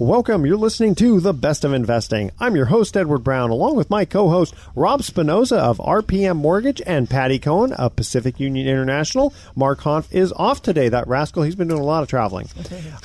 Welcome. You're listening to The Best of Investing. I'm your host, Edward Brown, along with my co host, Rob Spinoza of RPM Mortgage and Patty Cohn of Pacific Union International. Mark Hanf is off today. That rascal, he's been doing a lot of traveling.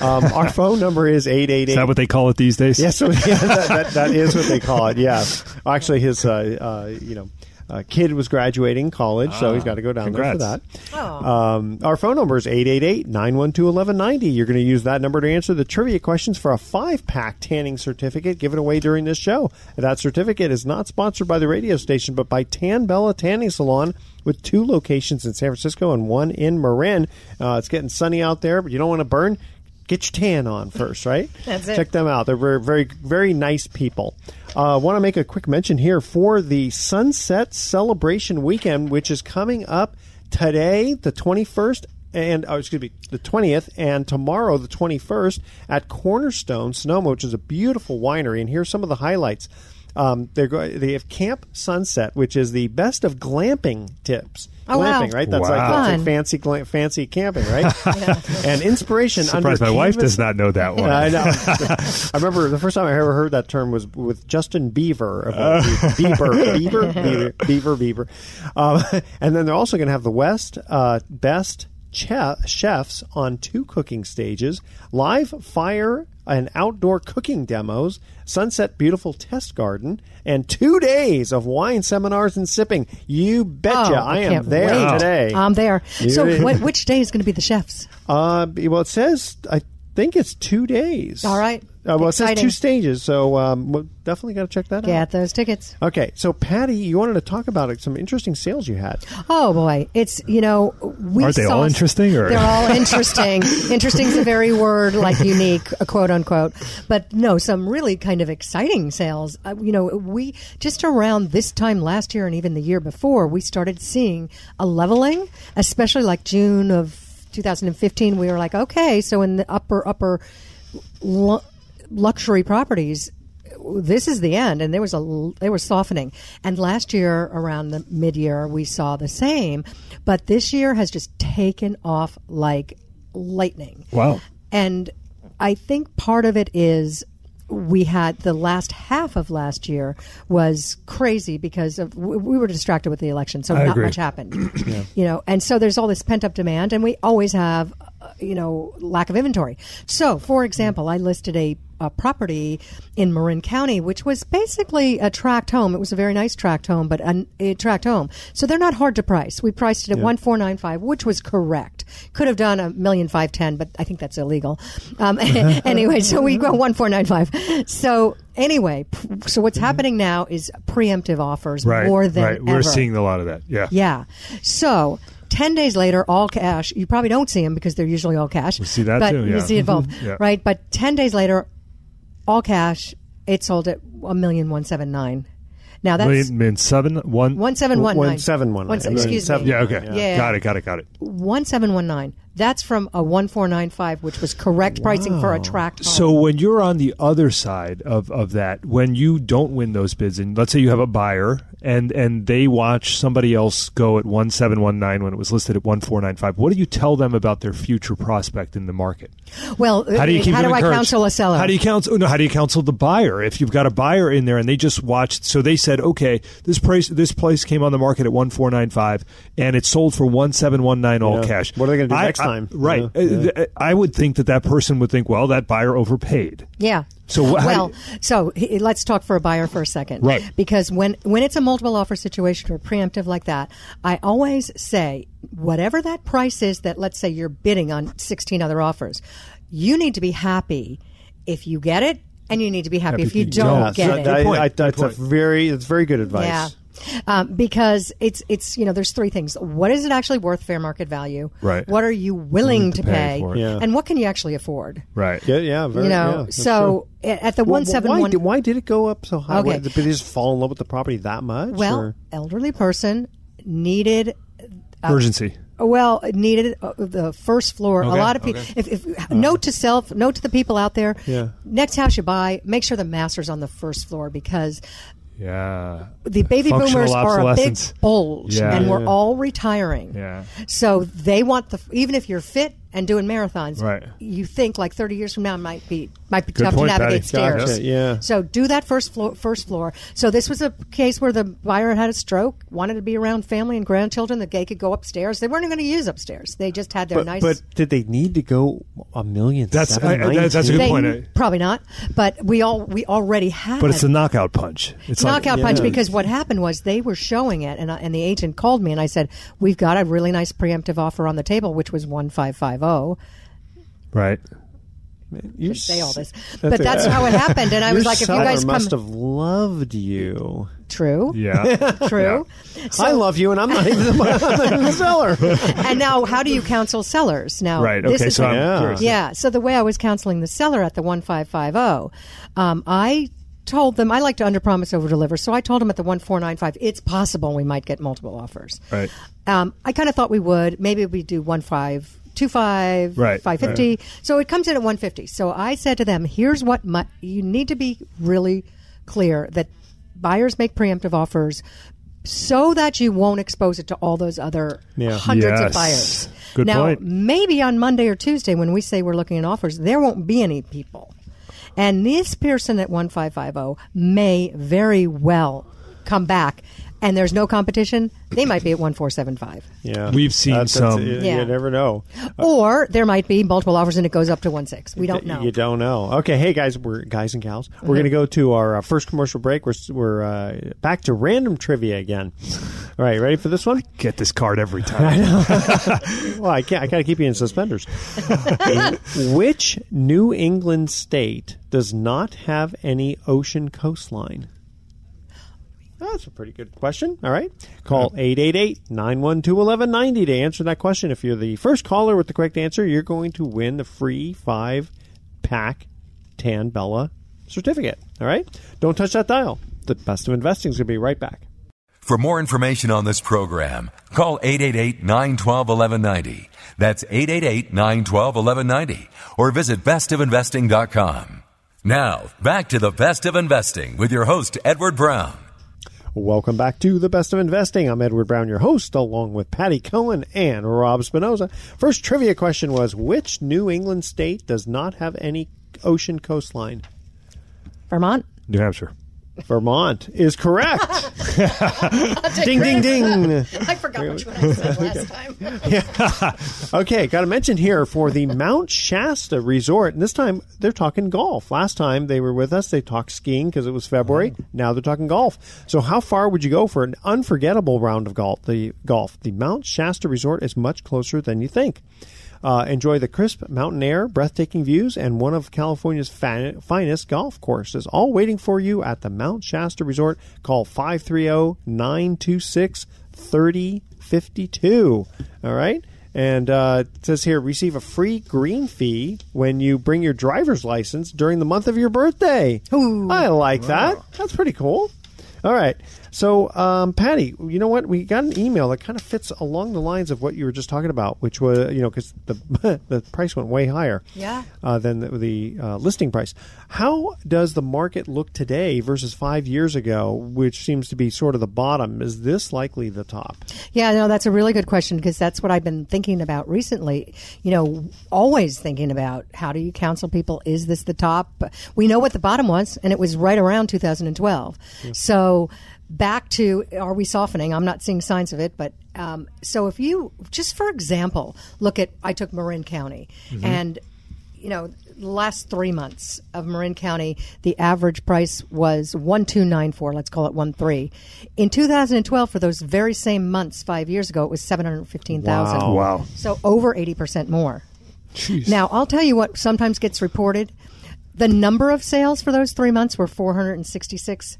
Um, our phone number is 888. Is that what they call it these days? Yes, yeah, that, that, that is what they call it, yes. Actually, his, uh, uh, you know, uh, kid was graduating college, so he's got to go down congrats. there for that. Um, our phone number is 888-912-1190. You're going to use that number to answer the trivia questions for a five-pack tanning certificate given away during this show. That certificate is not sponsored by the radio station, but by Tan Bella Tanning Salon with two locations in San Francisco and one in Marin. Uh, it's getting sunny out there, but you don't want to burn. Get your tan on first, right? That's it. Check them out. They're very, very, very nice people. I uh, want to make a quick mention here for the Sunset Celebration Weekend, which is coming up today, the 21st, and oh, excuse me, the 20th, and tomorrow, the 21st, at Cornerstone Sonoma, which is a beautiful winery. And here's some of the highlights. Um, they're go- they have Camp Sunset, which is the best of glamping tips. Oh, wow. right? That's like, that's like fancy gla- fancy camping, right? And inspiration. Surprised my under wife does not know that one. I know. I remember the first time I ever heard that term was with Justin Bieber. Of all people. Beaver, Beaver, Beaver, Beaver, Beaver. Um, and then they're also going to have the West uh, Best che- Chefs on two cooking stages, live fire and outdoor cooking demos, Sunset Beautiful Test Garden, and two days of wine seminars and sipping. You betcha, Oh, I am there wait. today. I'm there. So, what, which day is going to be the chefs? Uh, well, it says I think it's two days. All right. Uh, well, it says two stages, so um, we'll definitely got to check that out. Get those tickets. Okay, so Patty, you wanted to talk about it, some interesting sales you had. Oh boy, it's you know we Aren't they saw- all interesting, or- they're all interesting. interesting is a very word like unique, a quote unquote. But no, some really kind of exciting sales. Uh, you know, we just around this time last year and even the year before, we started seeing a leveling, especially like June of 2015. We were like, okay, so in the upper upper lu- luxury properties this is the end and there was a they were softening and last year around the mid-year we saw the same but this year has just taken off like lightning Wow. and i think part of it is we had the last half of last year was crazy because of we we were distracted with the election so I not agree. much happened you know and so there's all this pent up demand and we always have you know lack of inventory so for example i listed a, a property in marin county which was basically a tract home it was a very nice tract home but an, a tract home so they're not hard to price we priced it at 1495 which was correct could have done a million five ten but i think that's illegal um, anyway so we go 1495 so anyway so what's happening now is preemptive offers Right. more than right. We're ever. seeing a lot of that. Yeah. Yeah. So. 10 days later, all cash. You probably don't see them because they're usually all cash. We see that but too, You yeah. see it mm-hmm. both, Yeah. right? But 10 days later, all cash, it sold at a million one seven nine. Now that's Million, million seven one. one seven one nine. One seven one One nine. Excuse Seven- me. Yeah. Okay. Yeah. Got it. Got it. Got it. One seven one nine. That's from a one four nine five, which was correct pricing for a tract. home. So when you're on the other side of, of that, when you don't win those bids, and let's say you have a buyer and and they watch somebody else go at one seven one nine when it was listed at one four nine five, what do you tell them about their future prospect in the market? well, How do you keep how them do I encouraged? counsel a seller? How do you counsel? No, how do you counsel the buyer if you've got a buyer in there and they just watched? So they said, okay, this price, this place came on the market at one four nine five, and it sold for one seven one nine all Yeah. cash. What are they gonna do I, next I time. right. Yeah, Uh, yeah. I would think that that person would think, well, that buyer overpaid. Yeah. So how well, do so he- let's talk for a buyer for a second, Right. Because when when it's a multiple offer situation or preemptive like that, I always say whatever that price is that let's say you're bidding on 16 other offers, you need to be happy if you get it, and you need to be happy, if you, don't Yeah, get so it. that- point. I- Good that's a very, it's very good advice. Yeah. Um, because it's it's you know there's three things. What is it actually worth fair market value? Right. What are you willing to, to pay pay? Yeah. And what can you actually afford? Right. Yeah, yeah, very, you know, that's so true. at the Well, one seven why, did, why did it go up so high? Okay. What, did they just fall in love with the property that much? Well, or- elderly person needed Urgency. well needed uh, the first floor. Okay, A lot of people. If, if note to self, note to the people out there. Yeah. Next house you buy, make sure the master's on the first floor because Yeah. the baby boomers are a big bulge, Yeah. and we're all retiring. Yeah. So they want the even if you're fit and doing marathons, Right. you think like 30 years from now might be might be Good tough point, to navigate Patty. stairs. Gotcha, yeah. So do that first floor. First floor. So this was a case where the buyer had a stroke, wanted to be around family and grandchildren. The gay could go upstairs. They weren't going to use upstairs. They just had their but, nice. but did they need to go a million? That's- I- I- that's- that's a good they, point. uh, Probably not. But we all we already had. But it's a knockout punch. It's like- knockout punch Yeah. because what happened was they were showing it, and, I- and the agent called me and I said, "We've got a really nice preemptive offer on the table, which was one five five zero." right. You Say all this, s- but that's how it happened. And I was like, "If you guys come, must have loved you. true, Yeah. true." I love you, and I'm not even the, I'm not even the seller. and now, how do you counsel sellers? Now, right. this Okay. is So I'm Yeah. yeah. So the way I was counseling the seller at the one five five zero, um, I told them I like to underpromise, over deliver. So I told them at the one four nine five, it's possible we might get multiple offers. Right. Um, I kind of thought we would. Maybe we do one five two five Right, five fifty. So it comes in at one fifty. So I said to them, "Here's what my, you need to be really clear that buyers make preemptive offers." So that you won't expose it to all those other Yeah. hundreds Yes. of buyers. Good now, point. maybe on Monday or Tuesday when we say we're looking at offers, there won't be any people. And this person at 1550 may very well come back and there's no competition, they might be at 1475. Yeah, We've seen That's- that's- some- You, Yeah. you never know. Or there might be multiple offers and it goes up to 16. We don't know. You don't know. Okay, hey guys, we're guys and gals. We're going to go to our uh, first commercial break. We're we're uh, back to random trivia again. All right, ready for this one? Get this card every time. Well, I can't. I got to keep you in suspenders. Which New England state does not have any ocean coastline? That's a pretty good question. All right. Call 888-912-1190 to answer that question. If you're the first caller with the correct answer, you're going to win the free five-pack Tan Bella certificate. All right? Don't touch that dial. The best of investing is going to be right back. For more information on this program, call 888-912-1190. That's 888-912-1190 or visit bestofinvesting.com. Now, back to the best of investing with your host, Edward Brown. Welcome back to the Best of Investing. I'm Edward Brown, your host, along with Patty Cohn and Rob Spinoza. First trivia question was Which New England state does not have any ocean coastline? Vermont? New Hampshire. Vermont is correct. ding, ding, ding. I forgot which one I said last time. Okay, got to mention here for the Mount Shasta Resort, and this time they're talking golf. Last time they were with us, they talked skiing because it was February. Mm-hmm. Now they're talking golf. So, how far would you go for an unforgettable round of golf? The golf, the Mount Shasta Resort is much closer than you think. Uh, enjoy the crisp mountain air, breathtaking views, and one of California's fi- finest golf courses, all waiting for you at the Mount Shasta Resort. Call 530 926 3052. All right? And uh, it says here receive a free green fee when you bring your driver's license during the month of your birthday. I like that. That's pretty cool. All right. So, um, Patty, you know what? We got an email that kind of fits along the lines of what you were just talking about, which was, you know, because the the price went way higher, Yeah. uh, than the, the uh, listing price. How does the market look today versus five years ago, which seems to be sort of the bottom? Is this likely the top? Yeah, no, that's a really good question because that's what I've been thinking about recently. You know, always thinking about how do you counsel people? Is this the top? We know what the bottom was, and it was right around 2012. So So back to are we softening? I'm not seeing signs of it, but um, so if you just for example look at I took Marin County and you know the last three months of Marin County, the average price was one two nine four. Let's call it one three. In 2012, for those very same months five years ago, it was seven hundred fifteen thousand. Wow. Wow. So over eighty percent more. Jeez. Now, I'll tell you what sometimes gets reported. The number of sales for those three months were 466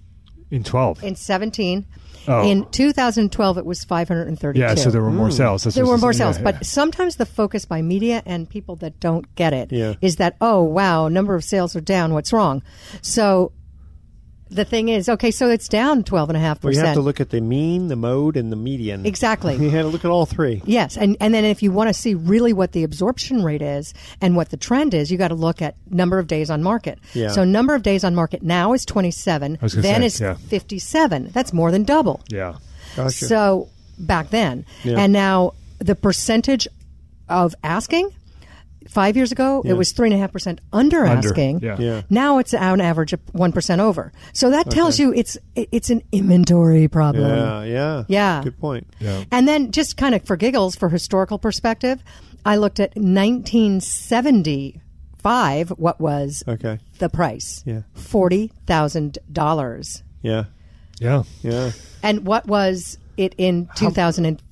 in 12. in 17. Oh. In 2012, it was 532. yeah, so there were more hmm. sales. That's There were more sales, Yeah, but sometimes the focus by media and people that don't get it is Yeah. that oh wow, number of sales are down. What's wrong? So the thing is, okay, so it's down twelve and a half Well, you have to look at the mean, the mode, and the median. Exactly. You have to look at all three. Yes, and and then if you want to see really what the absorption rate is and what the trend is, you got to look at number of days on market. Yeah. So number of days on market now is 27, then say, is yeah. 57. That's more than double. yeah. Gotcha. So back then, Yeah. and now the percentage of asking. Five years ago, Yeah. it was three and a half percent under Under, asking. yeah. Yeah. Now it's on average one percent over. So that tells you it's it's an inventory problem. Yeah, yeah. Yeah. Good point. Yeah. And then, just kind of for giggles, for historical perspective, I looked at 1975. What was Okay. the price? Yeah. forty thousand dollars. Yeah. Yeah. Yeah. And what was it in 2000?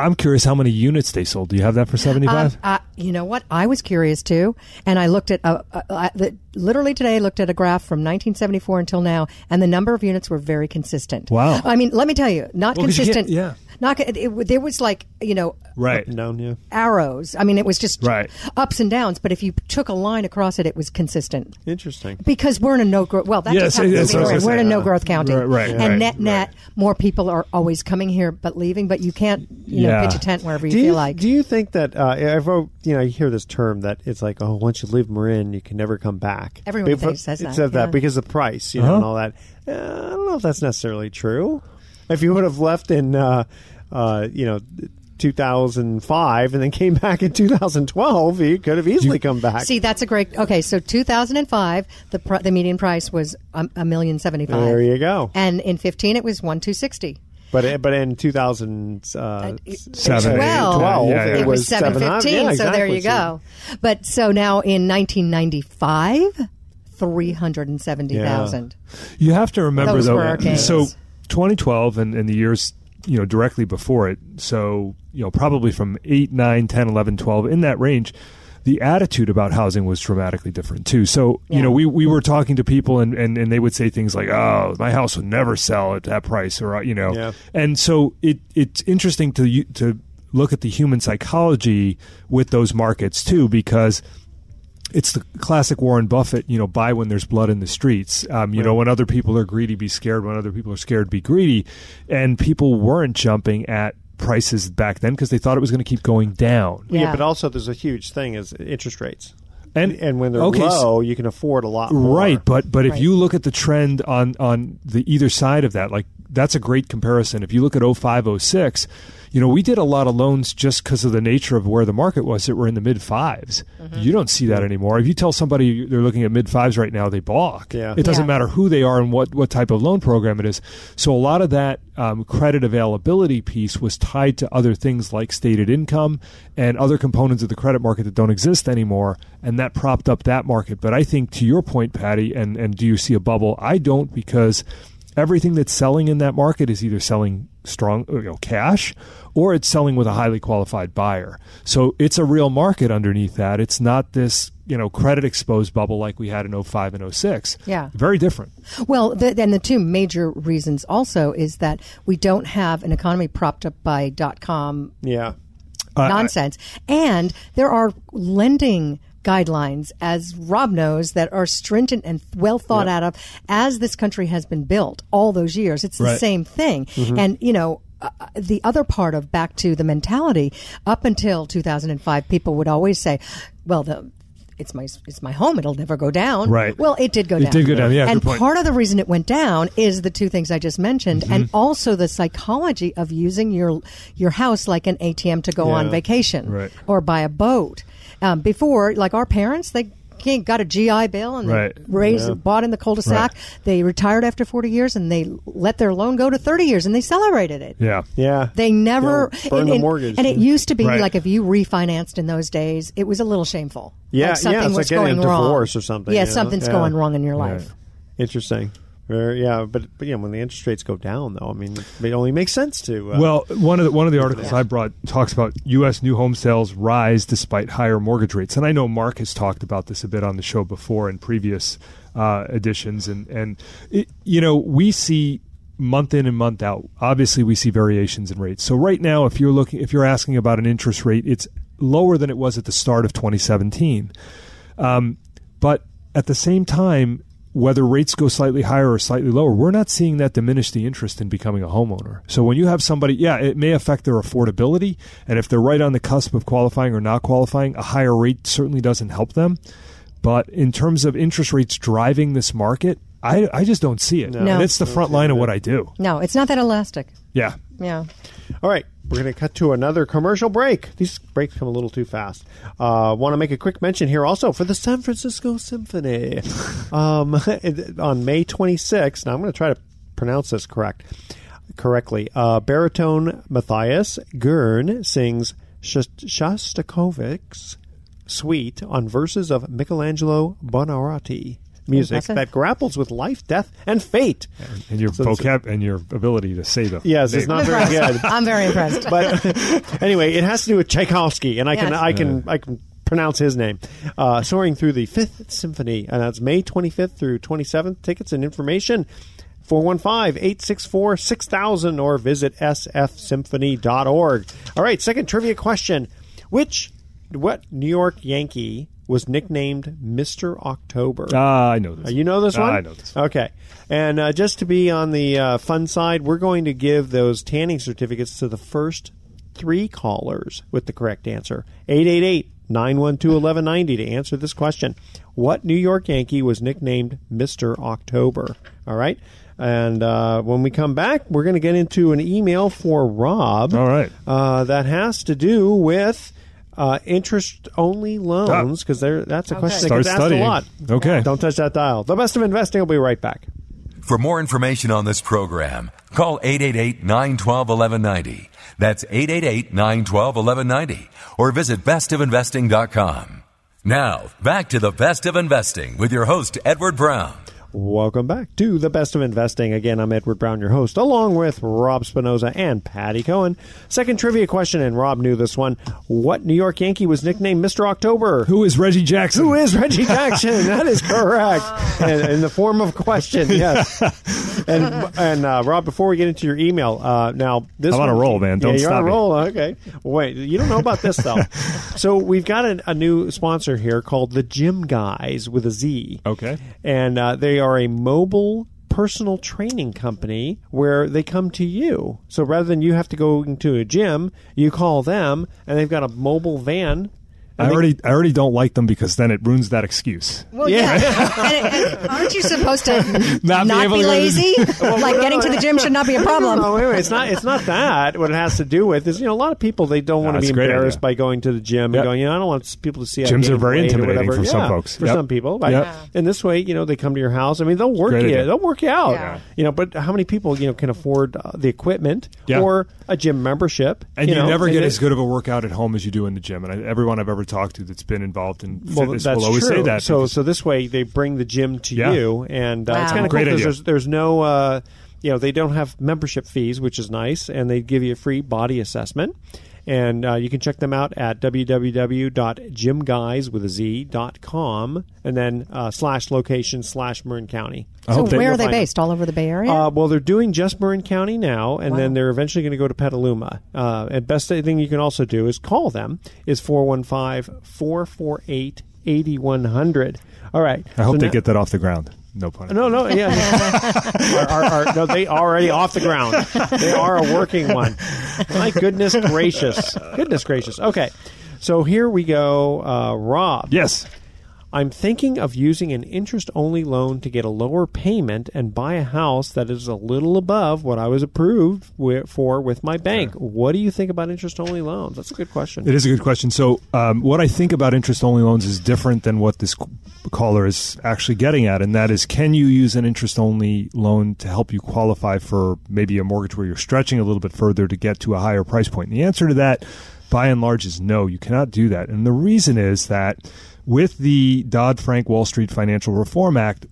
And, I'm curious how many units they sold. Do you have that for 75? um, uh, you know what? I was curious too, and I looked at uh, uh, uh, the, literally today. I looked at a graph from 1974 until now, and the number of units were very consistent. Wow. I mean, let me tell you, not Well, 'cause you consistent. yeah. Not it, it, there was like you know right. Up and down, yeah. arrows. I mean, it was just Right. ups and downs. But if you took a line across it, it was consistent. Interesting. Because we're in a no growth. Well, that Yes, just happens yes, to be I we're in. in a no uh, growth county, right, right, and right, net net, more people are always coming here but leaving. But you can't, you know, Yeah. pitch a tent wherever you do feel you, like. Do you think that uh, I've you know you hear this term that it's like oh once you leave Marin you can never come back. Everyone Before- says it that, says yeah. because of price, you know, Uh-huh. and all that. Uh, I don't know if that's necessarily true. If you would have left in uh, uh, you know 2005 and then came back in 2012, you could have easily come back. See, that's a great. Okay, so 2005, the pr- the median price was um, a million seventy five. there you go. And in 15, it was one two sixty. But it- but in 2000 uh, Seven, 12, Yeah, yeah. it was seven seven hundred. fifteen. Yeah, So there you go. But so now in 1995, three hundred and seventy thousand. You have to remember Those though. were. So 2012 and, and the years you know directly before it. So you know probably from 8, 9, 10, 11, 12 in that range. The attitude about housing was dramatically different too. So you know we, we were talking to people and, and, and they would say things like, "Oh, my house would never sell at that price," or you know. Yeah. And so it it's interesting to to look at the human psychology with those markets too, because it's the classic Warren Buffett, you know, buy when there's blood in the streets. Um, you know, when other people are greedy, be scared. When other people are scared, be greedy. And people weren't jumping at prices back then because they thought it was going to keep going down. Yeah. Yeah. but also there's a huge thing is interest rates. And And when they're okay, so- low, you can afford a lot more. Right, but but if you look at the trend on on the either side of that, like that's a great comparison. If you look at 05, 06, you know, we did a lot of loans just because of the nature of where the market was that were in the mid 5s Mm-hmm. You don't see that anymore. If you tell somebody they're looking at mid fives right now, they balk. Yeah. It doesn't Yeah. matter who they are and what what type of loan program it is. So a lot of that um, credit availability piece was tied to other things like stated income and other components of the credit market that don't exist anymore, and that propped up that market. But I think to your point, Patty, and and do you see a bubble? I don't because everything that's selling in that market is either selling strong you know, cash or it's selling with a highly qualified buyer. So it's a real market underneath that. It's not this, you know, credit exposed bubble like we had in 05 and 06. Yeah. Very different. Well, the, and the two major reasons also is that we don't have an economy propped up by dot com Yeah. Uh, nonsense, and there are lending guidelines, as Rob knows, that are stringent and well thought out of as this country has been built all those years. It's the Right. same thing, and you know. Uh, the other part of back to the mentality up until 2005 people would always say well the it's my it's my home it'll never go down Right. well it did go It down did go down, yeah, and part of the reason it went down is the two things I just mentioned, and Mm-hmm. also the psychology of using your your house like an ATM to go on vacation Right. or buy a boat. Um, before, like our parents, they king got a GI Bill and they Right. raised, bought in the cul-de-sac. They retired after 40 years and they let their loan go to 30 years and they celebrated it. Yeah. Yeah. They never You know, burn and, the and- mortgage. and it used to be Right. like if you refinanced in those days, it was a little shameful. Yeah, like something yeah, it's was like getting a going wrong. or something, Yeah, you know? something's Yeah. going wrong in your life. Interesting. Yeah, but but yeah, when the interest rates go down, though, I mean, it only makes sense to. Uh, Well, one of the one of the articles I brought talks about U.S. new home sales rise despite higher mortgage rates, and I know Mark has talked about this a bit on the show before in previous uh, editions, and and it, you know we see month in and month out. Obviously, we see variations in rates. So right now, if you're looking, if you're asking about an interest rate, it's lower than it was at the start of 2017. Um, but at the same time, whether rates go slightly higher or slightly lower, we're not seeing that diminish the interest in becoming a homeowner. So when you have somebody, yeah, it may affect their affordability. And if they're right on the cusp of qualifying or not qualifying, a higher rate certainly doesn't help them. But in terms of interest rates driving this market, I, I just don't see it. No. And it's the front line of what I do. No, it's not that elastic. Yeah. Yeah. All right, we're going to cut to another commercial break. These breaks come a little too fast. Uh, Want to make a quick mention here also for the San Francisco Symphony um, on May 26th. Now I'm going to try to pronounce this correct correctly. Uh, baritone Matthias Goerne sings Shostakovich's Suite on verses of Michelangelo Buonarroti. Music Impressive. that grapples with life, death, and fate. And your So vocab and your ability to say them. Yes, it's not very good. I'm very impressed. but anyway, it has to do with Tchaikovsky, and I can I can I can pronounce his name. Uh, soaring through the Fifth Symphony, and that's May 25th through 27th. Tickets and information. 415-864-6000 or visit sfsymphony.org. All right, second trivia question. Which what New York Yankee was nicknamed Mr. October? Ah, I know this. Uh, you know this Ah, one? I know this. Okay. And uh, just to be on the uh, fun side, we're going to give those tanning certificates to the first three callers with the correct answer. 888 912 1190 to answer this question. What New York Yankee was nicknamed Mr. October? All right. And uh, when we come back, we're going to get into an email for Rob. All right. Uh, that has to do with. Uh, interest only loans because that's a question that Start gets asked studying. a lot. Okay. Don't touch that dial. The best of investing. will be right back. For more information on this program, call 888-912-1190. That's 888-912-1190 or visit bestofinvesting.com. Now, back to the best of investing with your host, Edward Brown. Welcome back to the best of investing. Again, I'm Edward Brown, your host, along with Rob Spinoza and Patty Cohn. Second trivia question, and Rob knew this one. What New York Yankee was nicknamed Mr. October? Who is Reggie Jackson? Who is Reggie Jackson? that is correct. And, in the form of a question, yes. And and uh, Rob, before we get into your email, uh, now this I'm on a roll, man. Don't yeah, you're on a me. roll. Okay. Wait, you don't know about this though. so we've got a, a new sponsor here called the Gym Guys with a Z. Okay. And uh, they are a mobile personal training company where they come to you. So rather than you have to go into a gym, you call them, and they've got a mobile van. I And they- already, I already don't like them because then it ruins that excuse. Well, Yeah. yeah. and, and aren't you supposed to Not not, be able be to- lazy? like getting to the gym should not be a problem. No, wait, wait. It's not. It's not that. What it has to do with is, you know, a lot of people they don't want to be embarrassed idea. by going to the gym Yep. and going. You know, I don't want people to see. I Gyms are very weight intimidating whatever. for some folks. For Yep. some people, right? Yep. And this way, you know, they come to your house. I mean, they'll work Great you. idea. They'll work you out. Yeah. You know, but how many people you know can afford uh, the equipment Yeah. or a gym membership? And you, know, never get as good of a workout at home as you do in the gym. And everyone I've ever talked to that's been involved in Well, fitness that's will always true. say that. So, so this way they bring the gym to Yeah. you, and uh, it's kind of cool Great because there's there's no, uh, you know, they don't have membership fees, which is nice, and they give you a free body assessment. And uh, you can check them out at www.gymguys.com and then uh, slash location slash Marin County. I So hope where are they find based? All over the Bay Area? Uh, well, they're doing just Marin County now, and then they're eventually going to go to Petaluma. Uh, and best thing you can also do is call them is 415-448-8100. All right. I hope So they now- get that off the ground. No pun. no, no, yeah. are, are, are, no, they already off the ground. They are a working one. My goodness gracious. Goodness gracious. Okay. So here we go. Uh, Rob, Yes. I'm thinking of using an interest only loan to get a lower payment and buy a house that is a little above what I was approved wi- for with my bank. What do you think about interest only loans? That's a good question. It is a good question. So, um, what I think about interest only loans is different than what this caller is actually getting at, and that is can you use an interest only loan to help you qualify for maybe a mortgage where you're stretching a little bit further to get to a higher price point? And the answer to that, by and large, is no, you cannot do that. And the reason is that with the Dodd Frank Wall Street Financial Reform Act,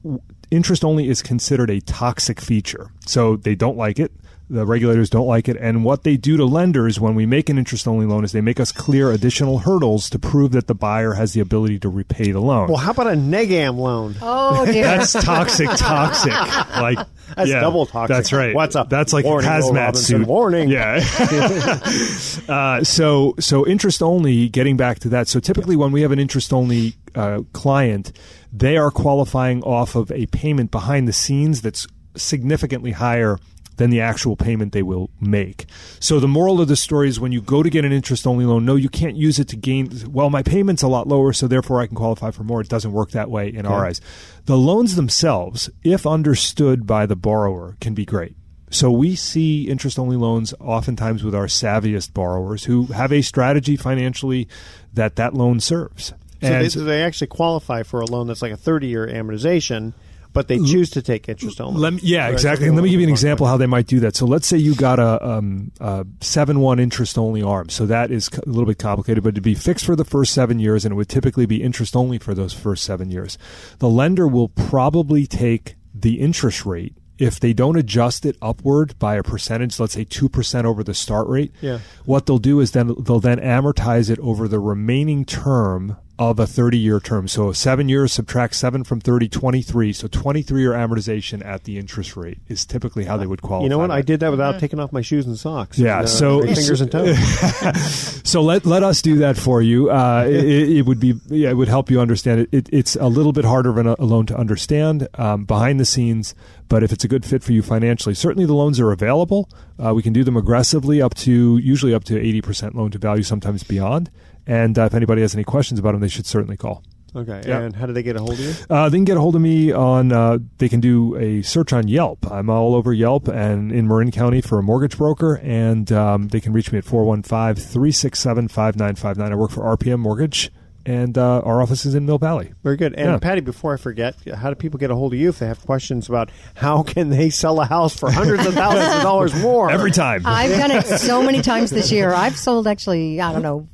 interest only is considered a toxic feature. So they don't like it. The regulators don't like it. And what they do to lenders when we make an interest only loan is they make us clear additional hurdles to prove that the buyer has the ability to repay the loan. well, how about a negam loan? Oh dear. that's toxic, toxic. Like That's yeah, double toxic. That's right. What's up? That's like Warning, Will hazmat Robinson, suit. warning. Yeah. uh, so so interest only. Getting back to that. So typically, when we have an interest only uh, client, they are qualifying off of a payment behind the scenes that's significantly higher than the actual payment they will make. So the moral of the story is when you go to get an interest only loan, no, you can't use it to gain. Well, my payment's a lot lower, so therefore I can qualify for more. It doesn't work that way in our eyes. The loans themselves, if understood by the borrower, can be great. So we see interest only loans oftentimes with our savviest borrowers who have a strategy financially that that loan serves. So they, And so they actually qualify for a loan that's like a 30 year amortization, but they choose to take interest only. Let me, yeah, Right, exactly. And let me give you an example how they might do that. So let's say you got a um, a seven one interest only arm. So that is a little bit complicated, but it'd be fixed for the first seven years, and it would typically be interest only for those first seven years. The lender will probably take the interest rate. If they don't adjust it upward by a percentage, let's say two percent over the start rate, Yeah. what they'll do is then they'll then amortize it over the remaining term of a 30 year term. So seven years subtract seven from 30, 23. So 23 year amortization at the interest rate is typically how they would qualify. You know what? that. I did that without taking off my shoes and socks. Yeah, Uh, so- fingers and toes. So let let us do that for you. Uh, it, it would be yeah, it would help you understand it. it it's a little bit harder of a loan to understand um, behind the scenes, but if it's a good fit for you financially, certainly the loans are available. Uh, we can do them aggressively up to usually up to eighty percent loan to value, sometimes beyond. And uh, if anybody has any questions about them, they should certainly call. Okay, Yeah. and how do they get a hold of you? Uh, they can get a hold of me on. Uh, they can do a search on Yelp. I'm all over Yelp and in Marin County for a mortgage broker, and um, they can reach me at 415-367-5959. I work for RPM Mortgage, and uh, our office is in Mill Valley. Very good. And Yeah. Patty, before I forget, how do people get a hold of you if they have questions about how can they sell a house for hundreds of thousands of dollars more Every time. I've done it so many times this year. I've sold actually, I don't know,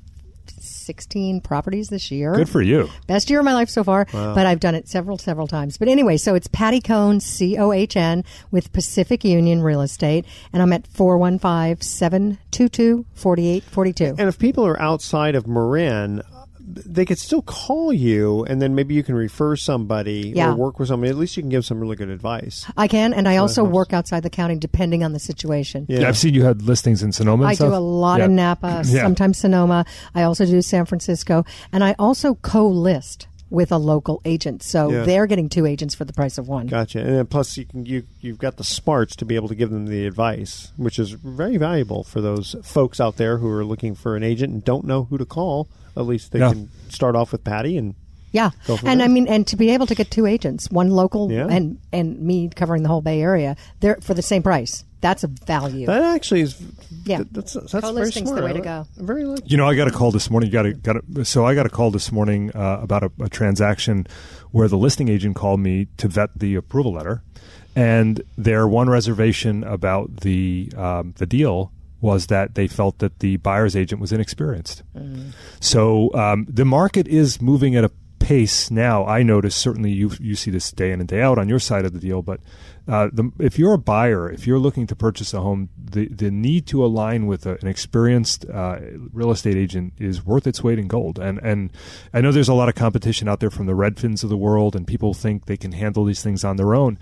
16 properties this year. Good for you. Best year of my life so far, but I've done it several, several times. But anyway, so it's Patty Cohn, C O H N, with Pacific Union Real Estate, and I'm at 415 722 4842. And if people are outside of Marin, they could still call you, and then maybe you can refer somebody Yeah. or work with somebody. At least you can give some really good advice. I can, and I also work outside the county depending on the situation. Yeah. I've seen you had listings in Sonoma. and I do a lot Yeah. in Napa, Yeah. sometimes Sonoma. I also do San Francisco, and I also co-list with a local agent. So Yeah. they're getting two agents for the price of one. Gotcha. And then plus, you can you you've got the smarts to be able to give them the advice, which is very valuable for those folks out there who are looking for an agent and don't know who to call. At least they Yeah. can start off with Patty and Yeah, Go from and there. I mean, and to be able to get two agents, one local Yeah. and and me covering the whole Bay Area, they're for the same price. That's a value. that actually is Yeah. th- that's that's very Co-listing's the smart. way to go. Very like You know, I got a call this morning. Got a, got a, so I got a call this morning uh, about a, a transaction where the listing agent called me to vet the approval letter, and their one reservation about the um, the deal was that they felt that the buyer's agent was inexperienced. So um, the market is moving at a pace now. I notice certainly you you see this day in and day out on your side of the deal, but uh, the, if you're a buyer, if you're looking to purchase a home, the the need to align with a, an experienced uh, real estate agent is worth its weight in gold. And and I know there's a lot of competition out there from the Redfins of the world, and people think they can handle these things on their own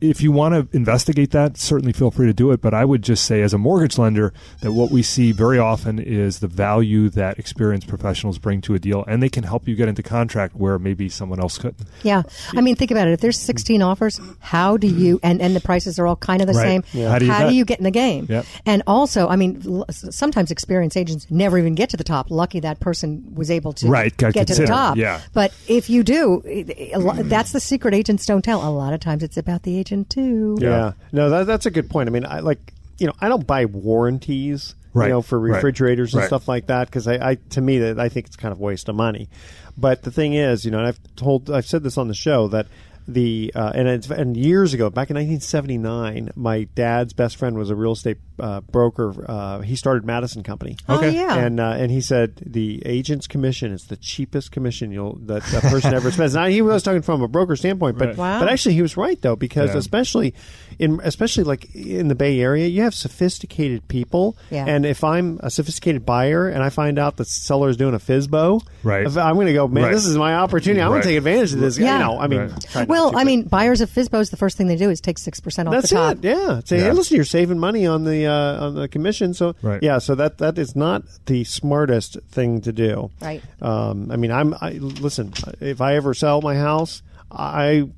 If you want to investigate that, certainly feel free to do it. But I would just say, as a mortgage lender, that what we see very often is the value that experienced professionals bring to a deal, and they can help you get into contract where maybe someone else couldn't. Yeah, I mean, think about it. If there's 16 offers, how do you and and the prices are all kind of the Right. same? Yeah. How do you vet? get in the game? Yep. And also, I mean, l- sometimes experienced agents never even get to the top. Lucky that person was able to Right, get to the top. yeah. But if you do, it- it- a lo- that's the secret agents don't tell. A lot of times, it's about the agent too. Yeah. No, that, that's a good point. I mean, I like you know, I don't buy warranties, Right. you know, for Right. refrigerators and Right. stuff like that because I, I, to me, that I think it's kind of a waste of money. But the thing is, you know, and I've told, I've said this on the show that the uh, and it's, and years ago, back in 1979, my dad's best friend was a real estate uh, broker. Uh, he started Madison Company. Oh, yeah. And uh, and he said the agent's commission is the cheapest commission you'll that a person ever spends. Now he was talking from a broker standpoint, but Right. Wow. but actually he was right though because Yeah. especially in especially like in the Bay Area, you have sophisticated people. Yeah. And if I'm a sophisticated buyer and I find out the seller is doing a FISBO, Right. I'm going to go, man, Right. this is my opportunity. I'm going to take advantage of this. Yeah. You know, I mean, Right. Well, I mean, buyers of FISBOs, the first thing they do is take six percent off That's the top. it. Yeah. Say, Yeah. hey, listen, you're saving money on the uh, on the commission. So Right. yeah, so that that is not the smartest thing to do. Right. Um, I mean, I'm I, listen. If I ever sell my house, I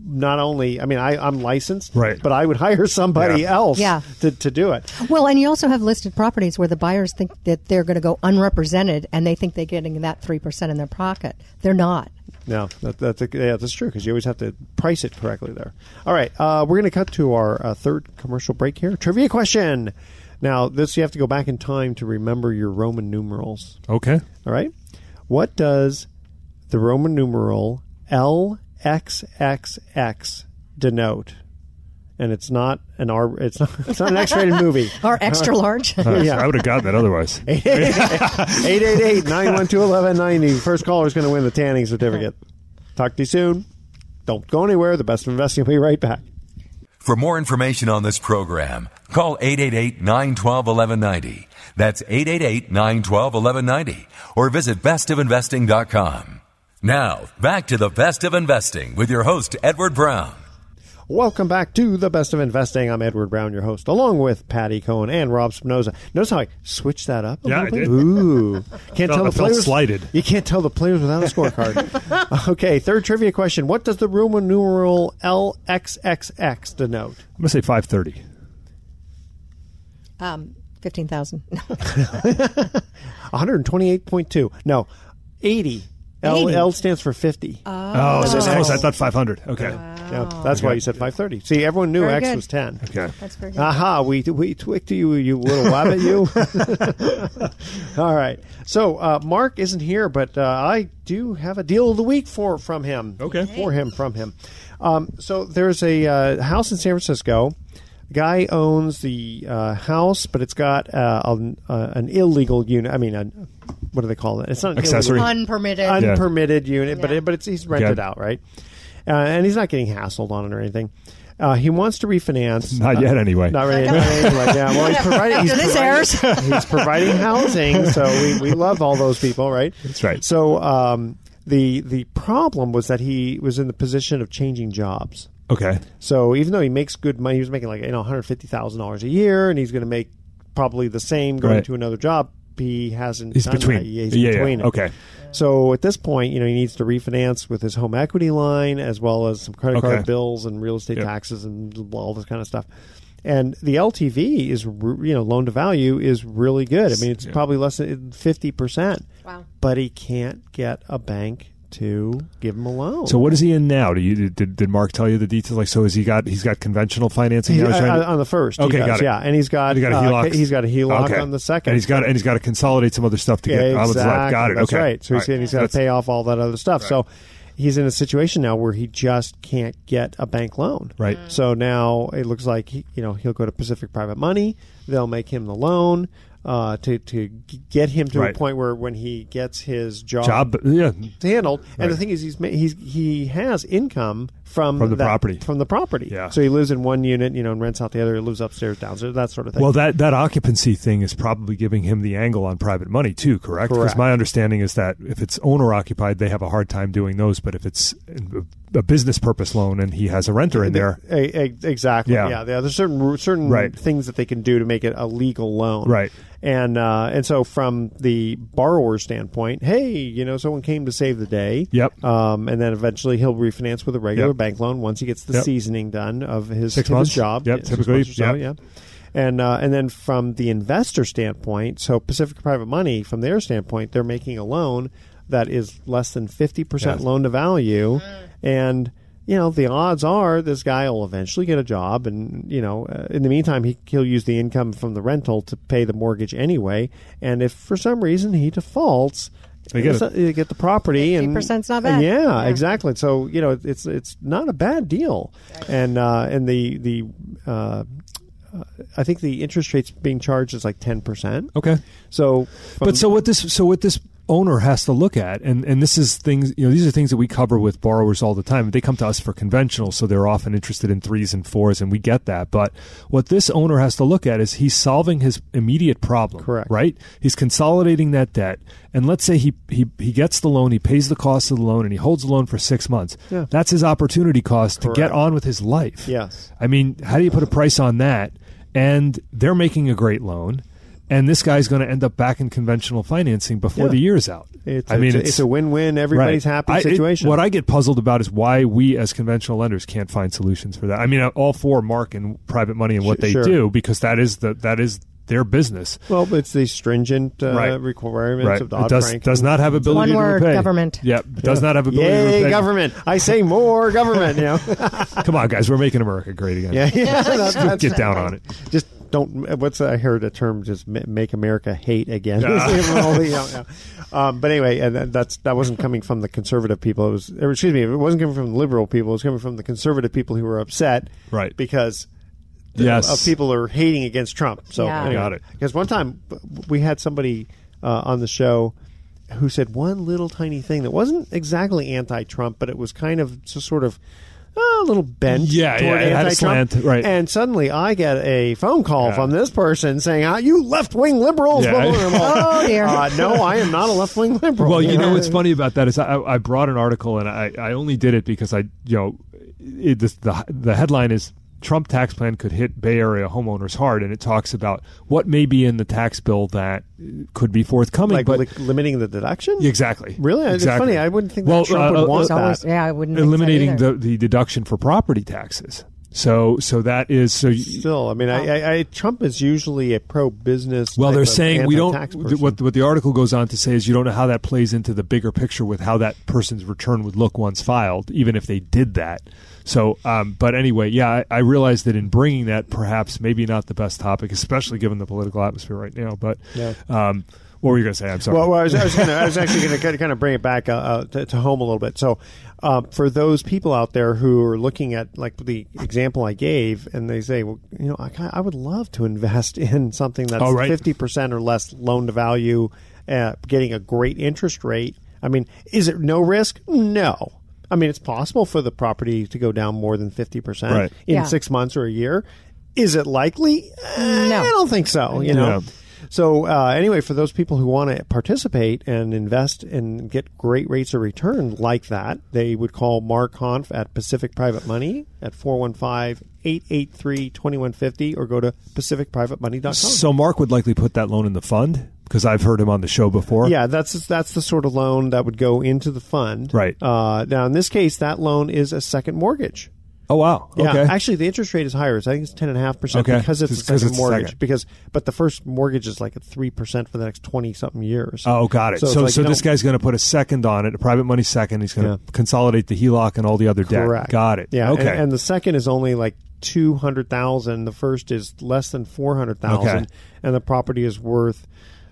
not only I mean I, I'm licensed, Right. But I would hire somebody Yeah. else, Yeah. to, to do it. Well, and you also have listed properties where the buyers think that they're going to go unrepresented, and they think they're getting that three percent in their pocket. They're not. No, that, that's a, yeah, that's true because you always have to price it correctly there. All right, uh, we're going to cut to our uh, third commercial break here. Trivia question. Now, this you have to go back in time to remember your Roman numerals. Okay. All right, what does the Roman numeral LXXX denote? And it's not an R. It's not. It's not an X-rated movie. Or extra large. Uh, yeah. I would have gotten that otherwise. 888-912-1190. First caller is going to win the tanning certificate. Talk to you soon. Don't go anywhere. The best of investing will be right back. For more information on this program, call 888-912-1190. That's 888-912-1190 or visit bestofinvesting.com. Now, back to the best of investing with your host, Edward Brown. Welcome back to the best of investing. I'm Edward Brown, your host, along with Patty Cohn and Rob Spinoza. Notice how I switched that up a Yeah, little I bit? did. Ooh. Can't Felt- tell I the felt players. slighted. You can't tell the players without a scorecard. okay, third trivia question. What does the Roman numeral LXXX denote? I'm going to say 530. Um, Fifteen thousand. 128.2. No, 80. L, 80. L stands for 50. Oh, so close. I thought 500. Okay. Yeah, that's why you said 530. See, everyone knew Very X good. was 10. Okay. That's very good. Aha, we we twicked you, you little wabbit, you. All right. So uh, Mark isn't here, but uh, I do have a deal of the week for from him. Okay. For him, from him. Um, so there's a uh, house in San Francisco. Guy owns the uh, house, but it's got uh, an, uh, an illegal unit. I mean, a, what do they call it? It's not an Accessory. illegal- Unpermitted. unpermitted unit, but Yeah. it, but it's he's rented Okay. out, right? Uh, and he's not getting hassled on it or anything. Uh, he wants to refinance. Not Uh, yet, anyway. not really. Not anyway. Yeah. Well, he's providing. He's After this providing, he's providing housing, so we, we love all those people, right? That's right. So um, the the problem was that he was in the position of changing jobs. Okay. So even though he makes good money, he was making like you know one hundred fifty thousand dollars a year, and he's going to make probably the same going Right. to another job. He hasn't. He's done between. That. He's Yeah, yeah. between. it. Okay. So at this point, you know, he needs to refinance with his home equity line as well as some credit Okay. card bills and real estate Yep. taxes and all this kind of stuff. And the LTV is, you know, loan to value is really good. I mean, it's Yeah. probably less than fifty percent. Wow. But he can't get a bank to give him a loan. So what is he in now? Do you did, did Mark tell you the details? Like, so has he got he's got conventional financing He's, now? Uh, to- on the first, Okay, got it. yeah, and he's got He got a uh, HELOC. he's got a HELOC Okay. on the second, and he's got and he's got to consolidate some other stuff to get Yeah, on his life. exactly. Got it. That's okay. right. So he's, and he's got to pay off all that other stuff. Right. So he's in a situation now where he just can't get a bank loan. Right. So now it looks like he, you know he'll go to Pacific Private Money. They'll make him the loan uh, to to get him to Right. a point where when he gets his job, job. Yeah. handled. And Right. the thing is, he's he's he has income from From the that- property. From the property. Yeah. So he lives in one unit, you know, and rents out the other. He lives upstairs, downstairs, that sort of thing. Well, that that occupancy thing is probably giving him the angle on private money too, correct? Because my understanding is that if it's owner occupied, they have a hard time doing those. But if it's a business purpose loan and he has a renter in there, exactly. Yeah. Yeah. There's certain certain Right. things that they can do to make it a legal loan. Right. And uh, and so from the borrower standpoint, hey, you know, someone came to save the day. Yep. Um, and then eventually he'll refinance with a regular Yep. bank loan once he gets the Yep. seasoning done of his, Six of months. his job. Yep, six typically, months or so, yep. yeah. And uh, and then from the investor standpoint, so Pacific Private Money, from their standpoint, they're making a loan that is less than fifty percent Yes. loan to value, and you know the odds are this guy will eventually get a job, and you know uh, in the meantime he he'll use the income from the rental to pay the mortgage anyway, and if for some reason he defaults. They get it. you get the property and 50% 's not bad. Yeah, Yeah. exactly. So you know it's it's not a bad deal, and uh, and the the uh, I think the interest rates being charged is like ten percent. okay. So, from- But so what this so what this owner has to look at, and and this is things you know these are things that we cover with borrowers all the time. They come to us for conventional, so they're often interested in threes and fours, and we get that. But what this owner has to look at is he's solving his immediate problem. Correct. Right. He's consolidating that debt, and let's say he he he gets the loan, he pays the cost of the loan, and he holds the loan for six months. Yeah. That's his opportunity cost to get on with his life. Yes. I mean, how do you put a price on that? And they're making a great loan, and this guy's going to end up back in conventional financing before Yeah. the year's out. it's, I mean, it's, it's a win-win. Everybody's right. happy I- it- situation. what I get puzzled about is why we, as conventional lenders, can't find solutions for that. I mean, all for Mark and private money and what Sh- they sure. do because that is the that is their business. well, but it's the stringent uh, Right. requirements Right. of It Dodd does Frank. does not have ability One to word, repay. government. Yep. it Does not have ability to Yay, repay. government! I say more government. You know, Come on, guys, we're making America great again. yeah, yeah. That's, that's Get down on it. Just don't. What's I heard a term? Just make America hate again. Yeah. You know, yeah. Um, but anyway, and that- that's that wasn't coming from the conservative people. It was, or excuse me, it wasn't coming from the liberal people. It was coming from the conservative people who were upset, Right. Because the- Yes. of people are hating against Trump. So Yeah. anyway, Got it. Because one time we had somebody uh, on the show who said one little tiny thing that wasn't exactly anti-Trump, but it was kind of just sort of. A little bent Yeah, yeah, toward it had a anti-Trump, slant, right. And suddenly, I get a phone call Yeah. from this person saying, ah, "You left-wing liberals." Yeah. blah, blah, blah, blah. Oh, dear. Uh, no, I am not a left-wing liberal. Well, you know what's funny about that is I, I brought an article and I, I only did it because I you know it, the, the the headline is Trump tax plan could hit Bay Area homeowners hard, and it talks about what may be in the tax bill that could be forthcoming. like but li- limiting the deduction. exactly, Really? It's funny. I wouldn't think that well, Trump would uh, want It's always- that. yeah, I wouldn't think that eliminating the, the deduction for property taxes. So so that is so. You, Still, I mean, I, I, I, Trump is usually a pro-business. Well, type they're of saying we don't. th- person. What what the article goes on to say is you don't know how that plays into the bigger picture with how that person's return would look once filed, even if they did that. So, um, but anyway, yeah, I, I realize that in bringing that, perhaps maybe not the best topic, especially given the political atmosphere right now. But Yeah. um, what were you going to say? I'm sorry. Well, well I was, I was, gonna, I was actually going to kind of bring it back uh, uh, to, to home a little bit. So, um, for those people out there who are looking at like the example I gave, and they say, well, you know, I, I would love to invest in something that's Oh, right. fifty percent or less loan to value, uh, getting a great interest rate. I mean, is it no risk? No. I mean, it's possible for the property to go down more than fifty percent Right. in Yeah. six months or a year. Is it likely? Eh, No. I don't think so. You know. Yeah. So uh, anyway, for those people who want to participate and invest and get great rates of return like that, they would call Mark Hanf at Pacific Private Money at 415-883-2150 or go to pacificprivatemoney.com. so Mark would likely put that loan in the fund because I've heard him on the show before. yeah, that's that's the sort of loan that would go into the fund. Right. Uh, now, in this case, that loan is a second mortgage. Oh wow. Yeah, Okay. actually, the interest rate is higher. So I think it's ten and a half percent because it's Just a second it's a mortgage. second. Because, but the first mortgage is like at three percent for the next twenty something years. Oh, got it. So So, it's so, this guy's going to put a second on it, a private money second. He's going to Yeah. consolidate the HELOC and all the other debt. Correct. Got it. Yeah. Okay. And, and the second is only like two hundred thousand. The first is less than four hundred thousand, Okay. and the property is worth,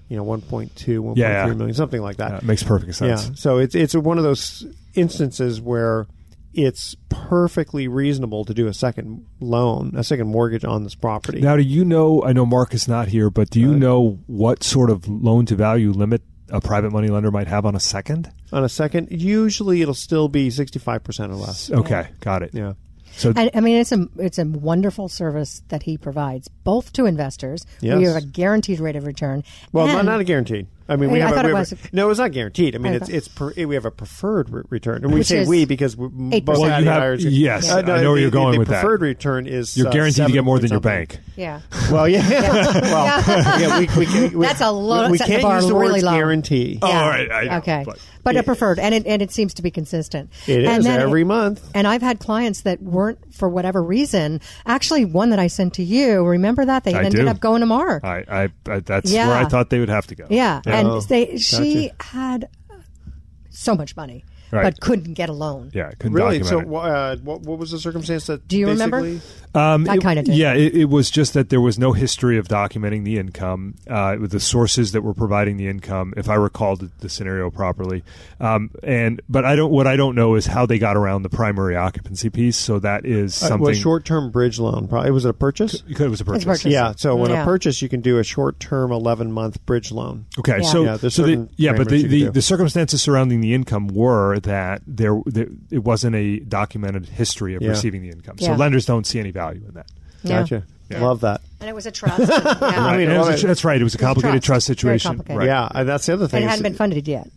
you know, 1.2, 1.3 Yeah, yeah. million, something like that. Yeah, it makes perfect sense. Yeah. So it's it's one of those instances where it's perfectly reasonable to do a second loan, a second mortgage on this property. Now, do you know? I know Mark is not here, but do you uh, know what sort of loan to value limit a private money lender might have on a second? On a second, usually it'll still be 65% or less. Okay, got it. Yeah. So And, I mean, it's a it's a wonderful service that he provides, both to investors. Yes. We have a guaranteed rate of return. Well, not, not a guaranteed. I mean, we I have. thought a, it we have was. a- no, it's not guaranteed. I mean, I it's it's per, we have a preferred re- return, and we Which say we because both Well, Patty you and I have- are- yes, Uh, I know where the- you're going the with that. preferred return is you're uh, guaranteed to get more than your bank. Yeah. Well, yeah. well, yeah, we, we, can, we, That's a low- We, we can't bar use the really words low. guarantee. Oh, Yeah. all right, I okay. but- But, a preferred, and it, and it seems to be consistent. It and is then every month. And I've had clients that weren't, for whatever reason, actually one that I sent to you. Remember that they ended up going to Mark. I, I, I that's where I thought they would have to go. yeah, and Oh, they she gotcha. had so much money, Right. but couldn't get a loan. yeah, couldn't Really? document So, it. uh, what, what was the circumstance that? Do you remember? basically- Um, I kinda did. Yeah, it, it was just that there was no history of documenting the income, uh, the sources that were providing the income, if I recall the, the scenario properly. Um, and but I don't. What I don't know is how they got around the primary occupancy piece. So that is Uh, something. was short-term bridge loan. Probably was it a purchase? Because it was a purchase. purchase. Yeah. So when Yeah. a purchase, you can do a short-term, eleven-month bridge loan. Okay, Yeah. so Yeah, so the, yeah, but the, the, the circumstances surrounding the income were that there, there it wasn't a documented history of Yeah. receiving the income. So Yeah. lenders don't see any value in that. Yeah. Gotcha. Yeah. Love that. And it was a trust. yeah. I mean, it was a that's right. It was a It was a complicated trust. trust situation. complicated. Right. Yeah, and that's the other thing. and it is- hadn't been funded yet.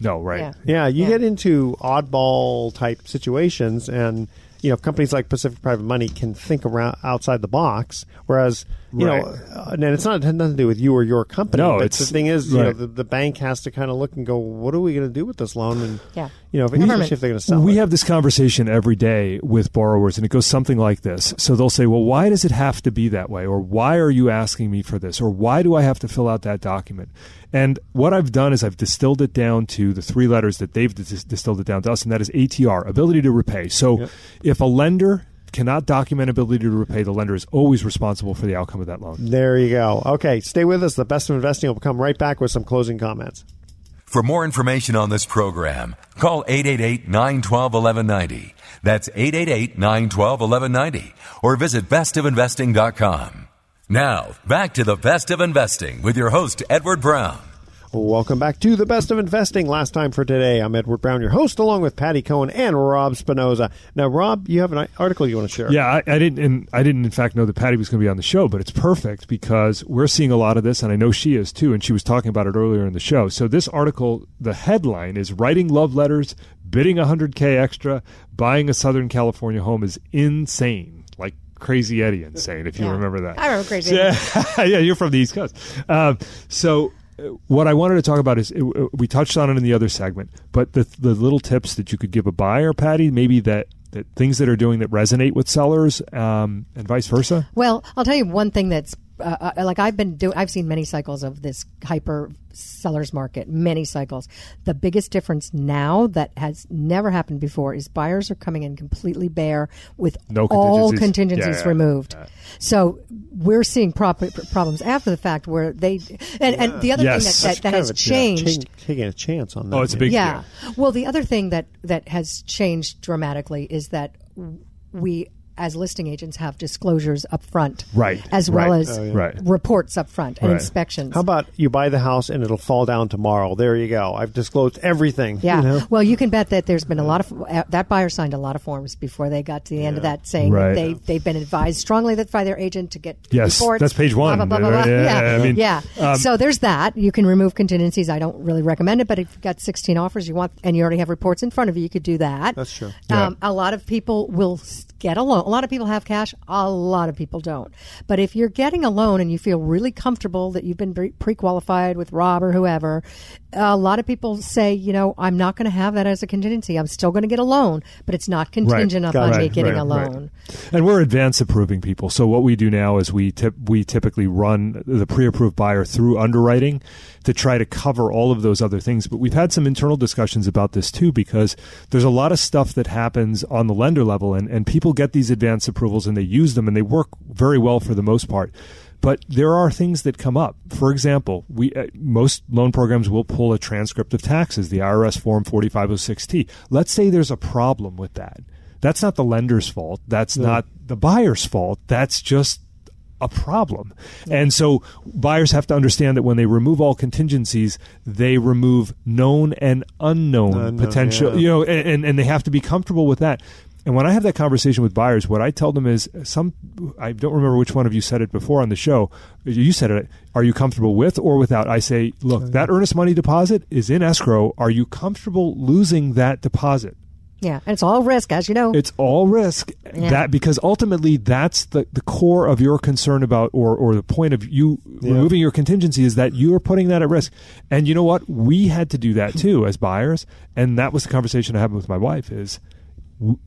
No, right. Yeah. Yeah, you Yeah. get into oddball type situations, and you know companies like Pacific Private Money can think around outside the box, whereas you Right. know, uh, and it's not it nothing to do with you or your company. No, but it's- the thing is, you know, the, the bank has to kind of look and go, what are we going to do with this loan? And Yeah. you know, if, especially if they're going to sell we it. have this conversation every day with borrowers, and it goes something like this. So they'll say, Well, why does it have to be that way? Or why are you asking me for this? Or why do I have to fill out that document? And what I've done is I've distilled it down to the three letters that they've dis- distilled it down to us, and that is ATR, ability to repay. So if a lender cannot document ability to repay, the lender is always responsible for the outcome of that loan. There you go. Okay, stay with us. The best of investing will come right back with some closing comments. For more information on this program, call 888-912-1190. That's 888-912-1190 or visit bestofinvesting.com. Now, back to the best of investing with your host, Edward Brown. Welcome back to the best of investing. Last time for today, I'm Edward Brown, your host, along with Patty Cohn and Rob Spinoza. Now, Rob, you have an article you want to share? Yeah, I, I didn't. And I didn't, in fact, know that Patty was going to be on the show, but it's perfect because we're seeing a lot of this, and I know she is too. And she was talking about it earlier in the show. So this article, the headline is "Writing Love Letters, Bidding 100k Extra, Buying a Southern California Home is Insane." Like Crazy Eddie insane, if you Yeah. remember that. I remember Crazy Eddie. Yeah, yeah, you're from the East Coast. Um, so, what I wanted to talk about is uh, uh, we touched on it in the other segment, but the the little tips that you could give a buyer, Patty, maybe that that things that are doing that resonate with sellers, um, and vice versa. Well, I'll tell you one thing that's uh, uh, like I've been doing. I've seen many cycles of this hyper sellers market, many cycles. The biggest difference now that has never happened before is buyers are coming in completely bare with No all contingencies. contingencies Yeah, yeah. removed. So we're seeing prop- problems after the fact where they and, and the other Yes. thing that, that, that has of a- changed. taking, taking a chance on that. Oh, it's a big Yeah. deal. Well, the other thing that that has changed dramatically is that we, as listing agents, have disclosures up front, Right. as well Right. as Oh, yeah. Right. reports up front and Right. inspections. How about you buy the house and it'll fall down tomorrow? There you go. I've disclosed everything. yeah. you know? Well, you can bet that there's been a lot of uh, that buyer signed a lot of forms before they got to the end of that, saying Right. that they they've been advised strongly that by their agent to get Yes, reports. that's page one. blah, blah, blah, blah. Yeah, Yeah, I mean, yeah. um, so there's that. You can remove contingencies. I don't really recommend it, but if you've got 16 offers you want and you already have reports in front of you, you could do that. That's true. Um, a lot of people will get a loan. A lot of people have cash. A lot of people don't. But if you're getting a loan and you feel really comfortable that you've been pre- pre-qualified with Rob or whoever, a lot of people say, you know, I'm not going to have that as a contingency. I'm still going to get a loan, but it's not contingent upon Gotcha. me getting Right, a right. loan. And we're advance approving people. So what we do now is we tip, we typically run the pre-approved buyer through underwriting to try to cover all of those other things. But we've had some internal discussions about this too because there's a lot of stuff that happens on the lender level and, and people get these advance approvals and they use them and they work very well for the most part. But there are things that come up. For example, we uh, most loan programs will pull a transcript of taxes, the IRS form 4506T. Let's say there's a problem with that. That's not the lender's fault. That's not the buyer's fault. That's just a problem. And so buyers have to understand that when they remove all contingencies, they remove known and unknown, Unknown, potential, yeah. you know, and, and they have to be comfortable with that. And when I have that conversation with buyers, what I tell them is some, I don't remember which one of you said it before on the show. You said it. Are you comfortable with or without? I say, look, oh, that earnest money deposit is in escrow. Are you comfortable losing that deposit? Yeah, and it's all risk, as you know. It's all risk. Yeah. That because ultimately that's the, the core of your concern about or or the point of you removing your contingency is that you are putting that at risk. And you know what? We had to do that too as buyers, and that was the conversation I had with my wife. Is w-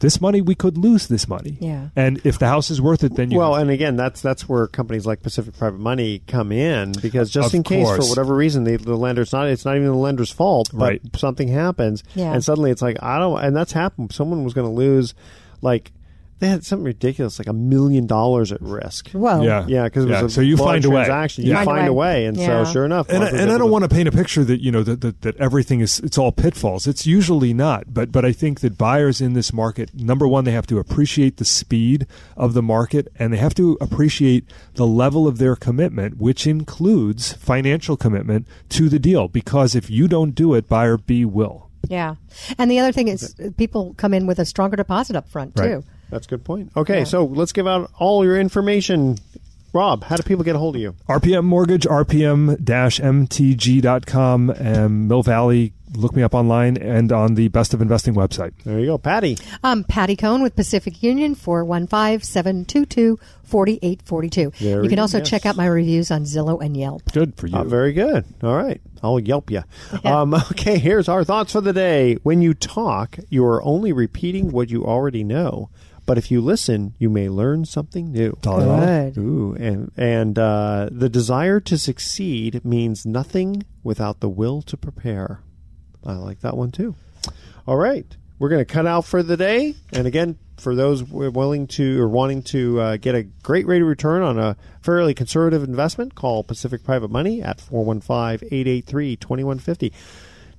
this money we could lose this money? Yeah. And if the house is worth it, then you Well, and again, that's that's where companies like Pacific Private Money come in because just Of in case course. for whatever reason the, the lender's not it's not even the lender's fault, but Right. something happens, Yeah. and suddenly it's like I don't, and that's happened. Someone was going to lose, like they had something ridiculous, like a million dollars at risk. Whoa. yeah, Yeah, because it was Yeah. a so you find a way. transaction. Yeah. You Find a find a way. way, and Yeah. so sure enough, and, I, and I don't want to paint a picture that you know that, that, that everything is it's all pitfalls. It's usually not, but but I think that buyers in this market, number one, they have to appreciate the speed of the market, and they have to appreciate the level of their commitment, which includes financial commitment to the deal. Because if you don't do it, buyer B will. Yeah. And the other thing is people come in with a stronger deposit up front, too. Right. That's a good point. Okay, Yeah. so let's give out all your information. Rob, how do people get a hold of you? RPM Mortgage, RPM-MTG.com, and Mill Valley. Look me up online and on the Best of Investing website. There you go, Patty. I'm Patty Cohn with Pacific Union, 415-722-4842. You can also yes. check out my reviews on Zillow and Yelp. Good for you. Uh, very good. All right. I'll yelp you. Um, okay, here's our thoughts for the day. When you talk, you are only repeating what you already know. But if you listen, you may learn something new. Good. Ooh, and and uh, the desire to succeed means nothing without the will to prepare. I like that one too. All right, we're going to cut out for the day. And again, for those w- willing to or wanting to uh, get a great rate of return on a fairly conservative investment, call Pacific Private Money at 415-883-2150.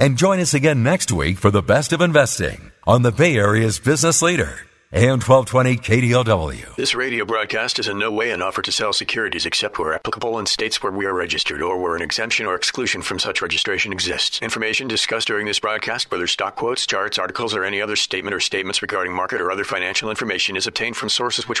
And join us again next week for the Best of Investing on the Bay Area's business leader, AM 1220 KDOW. This radio broadcast is in no way an offer to sell securities except where applicable in states where we are registered or where an exemption or exclusion from such registration exists. Information discussed during this broadcast, whether stock quotes, charts, articles, or any other statement or statements regarding market or other financial information, is obtained from sources which.